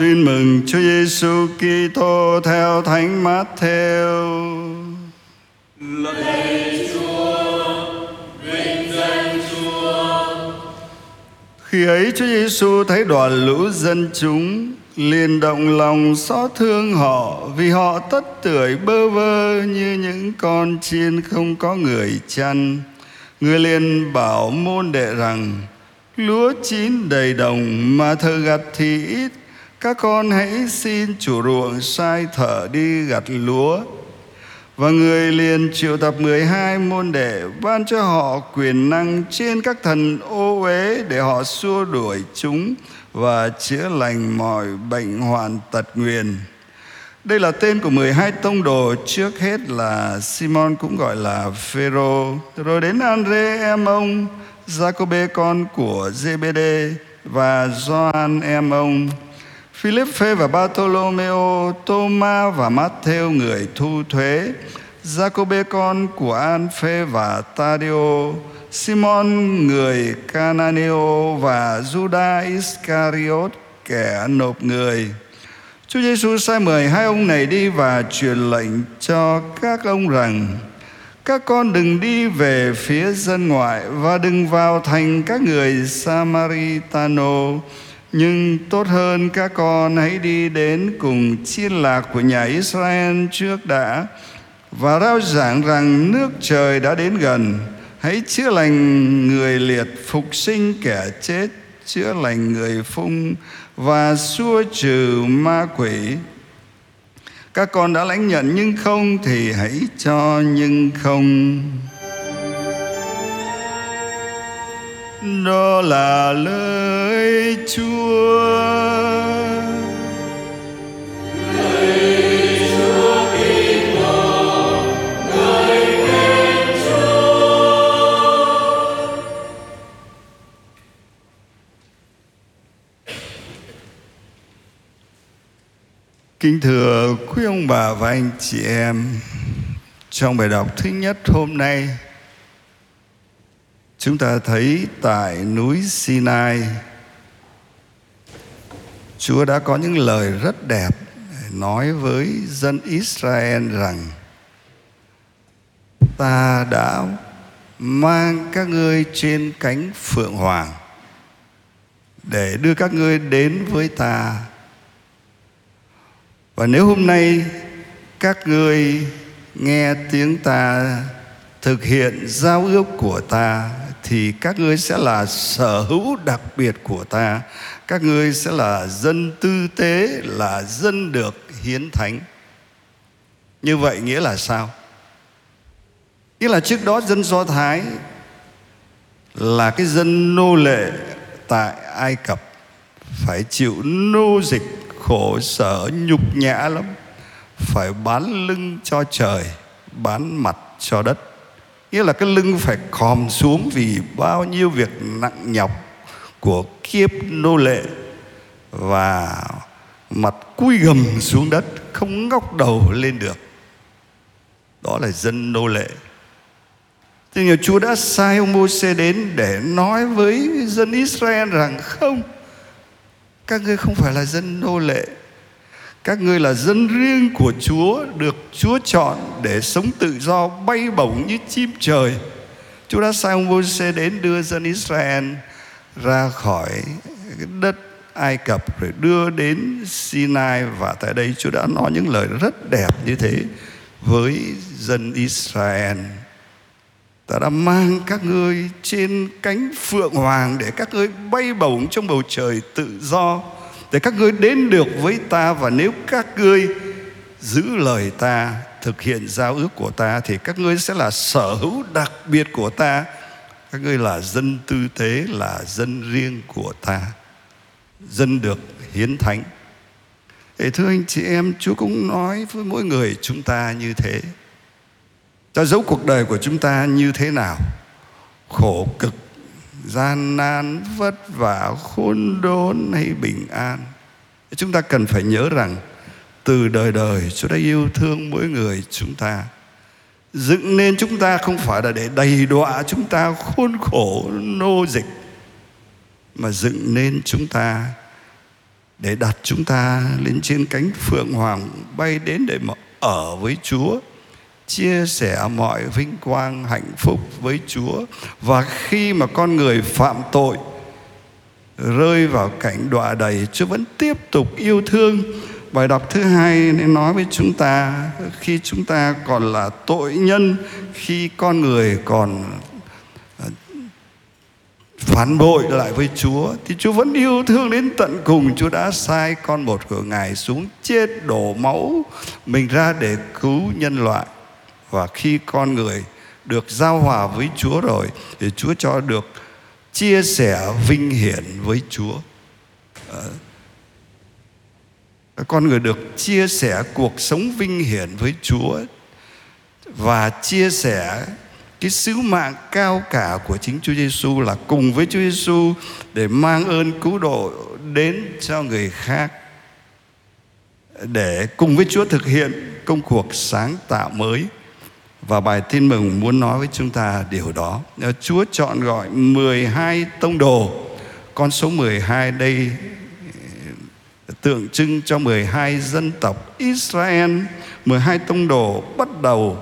Tin mừng Chúa Giêsu Kitô theo Thánh Matthew. Lạy Chúa, vinh danh Chúa. Khi ấy Chúa Giêsu thấy đoàn lũ dân chúng liền động lòng xót thương họ vì họ tất tưởi bơ vơ như những con chiên không có người chăn. Người liền bảo môn đệ rằng lúa chín đầy đồng mà thợ gặt thì ít các con hãy xin chủ ruộng sai thở đi gặt lúa và người liền triệu tập 12 môn đệ ban cho họ quyền năng trên các thần ô uế để họ xua đuổi chúng và chữa lành mọi bệnh hoàn tật nguyền. Đây là tên của 12 tông đồ trước hết là Simon cũng gọi là Phêrô, rồi đến Andre em ông, Giacôbê con của Zebede và Gioan em ông, Philippe và Bartolomeo, Thomas và Matthew người thu thuế, Giacôbê con của An-phê và Tadio, Simon người Cananeo và Judas Iscariot kẻ nộp người. Chúa Giêsu sai mời hai ông này đi và truyền lệnh cho các ông rằng các con đừng đi về phía dân ngoại và đừng vào thành các người Samaritano nhưng tốt hơn các con hãy đi đến cùng chiên lạc của nhà Israel trước đã, và rao giảng rằng nước trời đã đến gần. Hãy chữa lành người liệt phục sinh kẻ chết, chữa lành người phung, và xua trừ ma quỷ. Các con đã lãnh nhận, nhưng không thì hãy cho nhưng không. Đó là lời Chúa. Lời Chúa Kitô, ngợi khen Chúa. Kính thưa quý ông bà và anh chị em, trong bài đọc thứ nhất hôm nay, chúng ta thấy tại núi Sinai, Chúa đã có những lời rất đẹp nói với dân Israel rằng ta đã mang các ngươi trên cánh phượng hoàng để đưa các ngươi đến với ta. Và nếu hôm nay các ngươi nghe tiếng ta thực hiện giao ước của ta thì các ngươi sẽ là sở hữu đặc biệt của ta. Các ngươi sẽ là dân tư tế, là dân được hiến thánh. Như vậy nghĩa là sao? Nghĩa là trước đó dân do thái là cái dân nô lệ tại ai cập. Phải chịu nô dịch khổ sở nhục nhã lắm. Phải bán lưng cho trời, bán mặt cho đất nghĩa là cái lưng phải khòm xuống vì bao nhiêu việc nặng nhọc của kiếp nô lệ và mặt cúi gầm xuống đất không ngóc đầu lên được. Đó là dân nô lệ. Thế nhưng Chúa đã sai ông Môse đến để nói với dân Israel rằng không, các ngươi không phải là dân nô lệ các ngươi là dân riêng của Chúa, được Chúa chọn để sống tự do, bay bổng như chim trời. Chúa đã sai ông Moses đến đưa dân Israel ra khỏi đất Ai Cập rồi đưa đến Sinai và tại đây Chúa đã nói những lời rất đẹp như thế với dân Israel. Ta đã mang các ngươi trên cánh phượng hoàng để các ngươi bay bổng trong bầu trời tự do để các ngươi đến được với ta, và nếu các ngươi giữ lời ta, thực hiện giao ước của ta, thì các ngươi sẽ là sở hữu đặc biệt của ta. Các ngươi là dân tư tế, là dân riêng của ta, dân được hiến thánh. Để thưa anh chị em, Chúa cũng nói với mỗi người chúng ta như thế. Cho dấu cuộc đời của chúng ta như thế nào? Khổ cực gian nan, vất vả khôn đốn hay bình an. Chúng ta cần phải nhớ rằng, từ đời đời, Chúa đã yêu thương mỗi người chúng ta. Dựng nên chúng ta không phải là để đầy đọa chúng ta khốn khổ, nô dịch, mà dựng nên chúng ta để đặt chúng ta lên trên cánh phượng hoàng, bay đến để mà ở với Chúa chia sẻ mọi vinh quang, hạnh phúc với Chúa. Và khi mà con người phạm tội, rơi vào cảnh đọa đầy, Chúa vẫn tiếp tục yêu thương. Bài đọc thứ hai nên nói với chúng ta, khi chúng ta còn là tội nhân, khi con người còn à, phản bội lại với Chúa, thì Chúa vẫn yêu thương đến tận cùng. Chúa đã sai con một của Ngài xuống chết đổ máu mình ra để cứu nhân loại và khi con người được giao hòa với Chúa rồi, thì Chúa cho được chia sẻ vinh hiển với Chúa. Con người được chia sẻ cuộc sống vinh hiển với Chúa và chia sẻ cái sứ mạng cao cả của chính Chúa Giêsu là cùng với Chúa Giêsu để mang ơn cứu độ đến cho người khác, để cùng với Chúa thực hiện công cuộc sáng tạo mới và bài tin mừng muốn nói với chúng ta điều đó. Ờ, Chúa chọn gọi 12 tông đồ. Con số 12 đây ờ, tượng trưng cho 12 dân tộc Israel, 12 tông đồ bắt đầu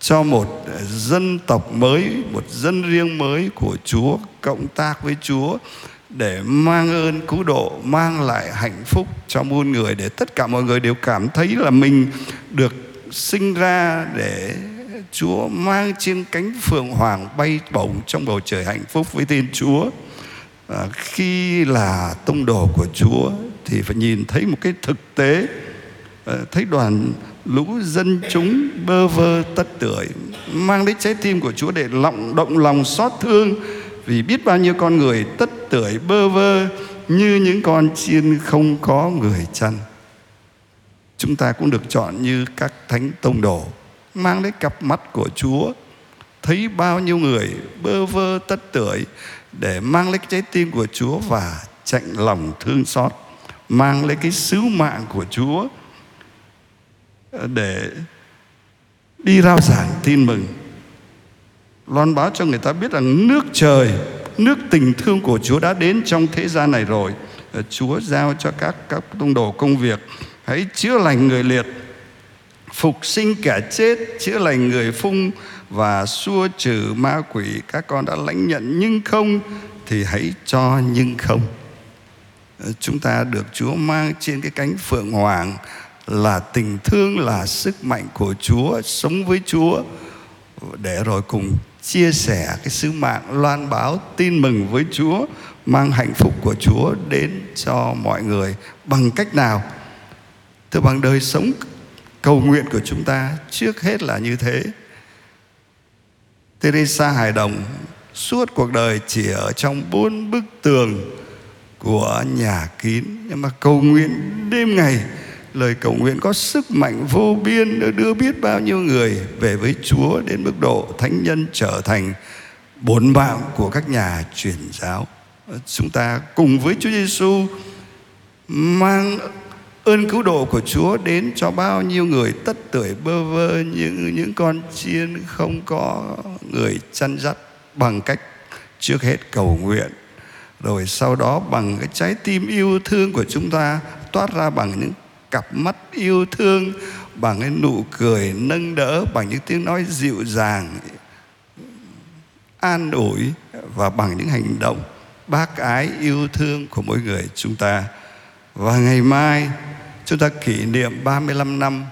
cho một ờ, dân tộc mới, một dân riêng mới của Chúa cộng tác với Chúa để mang ơn cứu độ, mang lại hạnh phúc cho muôn người để tất cả mọi người đều cảm thấy là mình được sinh ra để Chúa mang trên cánh phượng hoàng bay bổng trong bầu trời hạnh phúc với tên Chúa. À, khi là tông đồ của Chúa thì phải nhìn thấy một cái thực tế à, thấy đoàn lũ dân chúng bơ vơ tất tưởi mang lấy trái tim của Chúa để lọng động lòng xót thương vì biết bao nhiêu con người tất tưởi bơ vơ như những con chiên không có người chăn chúng ta cũng được chọn như các thánh tông đồ, mang lấy cặp mắt của Chúa, thấy bao nhiêu người bơ vơ tất tưởi để mang lấy trái tim của Chúa và chạy lòng thương xót, mang lấy cái sứ mạng của Chúa để đi rao giảng tin mừng. Loan báo cho người ta biết rằng nước trời, nước tình thương của Chúa đã đến trong thế gian này rồi. Chúa giao cho các các tông đồ công việc hãy chữa lành người liệt. Phục sinh kẻ chết, chữa lành người phung và xua trừ ma quỷ. Các con đã lãnh nhận nhưng không thì hãy cho nhưng không. Ờ, chúng ta được Chúa mang trên cái cánh phượng hoàng là tình thương, là sức mạnh của Chúa, sống với Chúa. Để rồi cùng chia sẻ cái sứ mạng loan báo tin mừng với Chúa, mang hạnh phúc của Chúa đến cho mọi người bằng cách nào? Thưa bằng đời sống, cầu nguyện của chúng ta trước hết là như thế. Teresa Hải Đồng, suốt cuộc đời chỉ ở trong bốn bức tường của nhà kín. Nhưng mà cầu nguyện đêm ngày, lời cầu nguyện có sức mạnh vô biên đưa biết bao nhiêu người về với Chúa đến mức độ thánh nhân trở thành bổn mạng của các nhà truyền giáo. Chúng ta cùng với Chúa Giêsu mang ơn cứu độ của Chúa đến cho bao nhiêu người tất tuổi bơ vơ, những những con chiên không có người chăn dắt bằng cách trước hết cầu nguyện, rồi sau đó bằng cái trái tim yêu thương của chúng ta toát ra bằng những cặp mắt yêu thương, bằng cái nụ cười nâng đỡ, bằng những tiếng nói dịu dàng, an ủi và bằng những hành động bác ái yêu thương của mỗi người chúng ta và ngày mai, chúng ta kỷ niệm 35 năm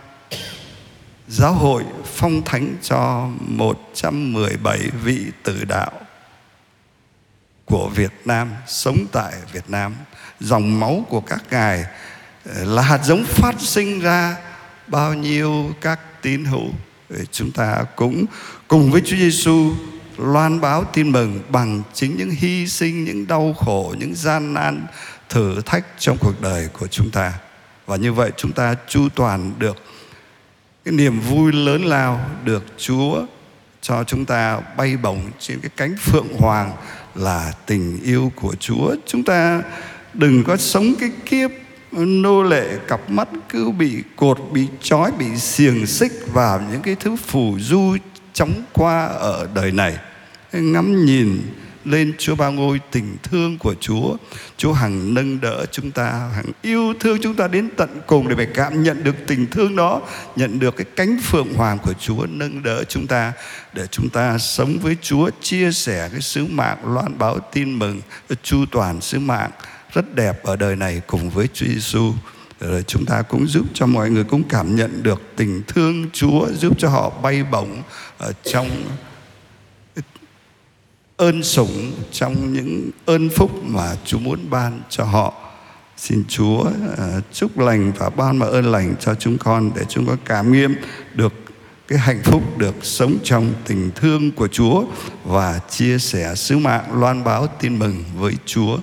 giáo hội phong thánh cho 117 vị tử đạo của Việt Nam, sống tại Việt Nam. Dòng máu của các ngài ờ, là hạt giống phát sinh ra bao nhiêu các tín hữu. Chúng ta cũng cùng với Chúa Giêsu loan báo tin mừng bằng chính những hy sinh, những đau khổ, những gian nan thử thách trong cuộc đời của chúng ta và như vậy chúng ta chu toàn được cái niềm vui lớn lao được Chúa cho chúng ta bay bổng trên cái cánh phượng hoàng là tình yêu của Chúa. Chúng ta đừng có sống cái kiếp nô lệ cặp mắt cứ bị cột, bị trói, bị xiềng xích vào những cái thứ phù du chóng qua ở đời này. Ngắm nhìn lên Chúa ba ngôi tình thương của Chúa. Chúa hằng nâng đỡ chúng ta, hằng yêu thương chúng ta đến tận cùng để phải cảm nhận được tình thương đó, nhận được cái cánh phượng hoàng của Chúa nâng đỡ chúng ta để chúng ta sống với Chúa, chia sẻ cái sứ mạng loan báo tin mừng, chu toàn sứ mạng rất đẹp ở đời này cùng với Chúa Giêsu. Rồi chúng ta cũng giúp cho mọi người cũng cảm nhận được tình thương Chúa, giúp cho họ bay bổng ở trong ơn sủng trong những ơn phúc mà Chúa muốn ban cho họ. Xin Chúa uh, chúc lành và ban mà ơn lành cho chúng con để chúng con cảm nghiệm được cái hạnh phúc được sống trong tình thương của Chúa và chia sẻ sứ mạng loan báo tin mừng với Chúa.